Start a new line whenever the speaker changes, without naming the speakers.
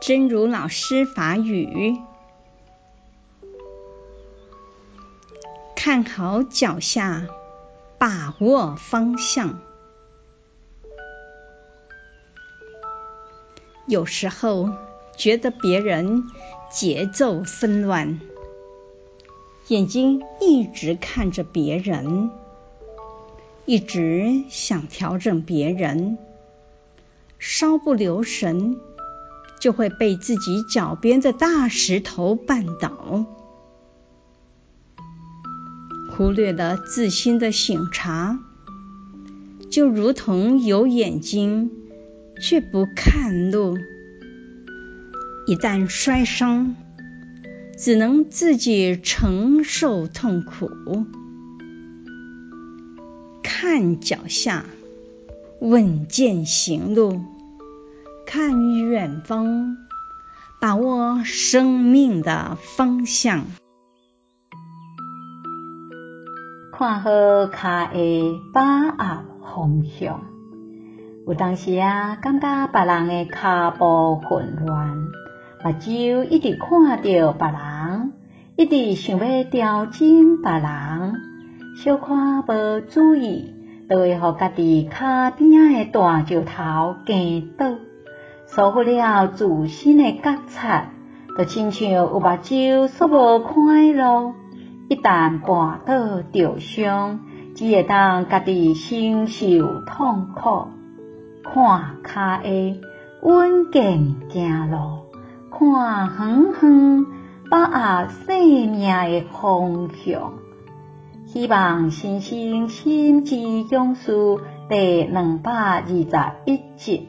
真如老师法语：看好脚下，把握方向。有时候觉得别人节奏纷乱，眼睛一直看着别人，一直想调整别人，稍不留神，就会被自己脚边的大石头绊倒，忽略了自心的省察，就如同有眼睛却不看路，一旦摔伤，只能自己承受痛苦。看脚下，稳健行路。看远方，把握生命的方向。
看好脚的把握方向。有当时啊，感觉别人的脚步混乱，目睭一直看着别人，一直想要调整别人，小看无注意，就会互家己脚边仔的大石头惊倒。疏忽了自身的觉察，就亲像有目睭所无看的路，一旦绊倒受伤，只会当家己承受痛苦。看脚下稳健行路，看远远，把握生命的方向。希望先生心之勇士第两百二十一集。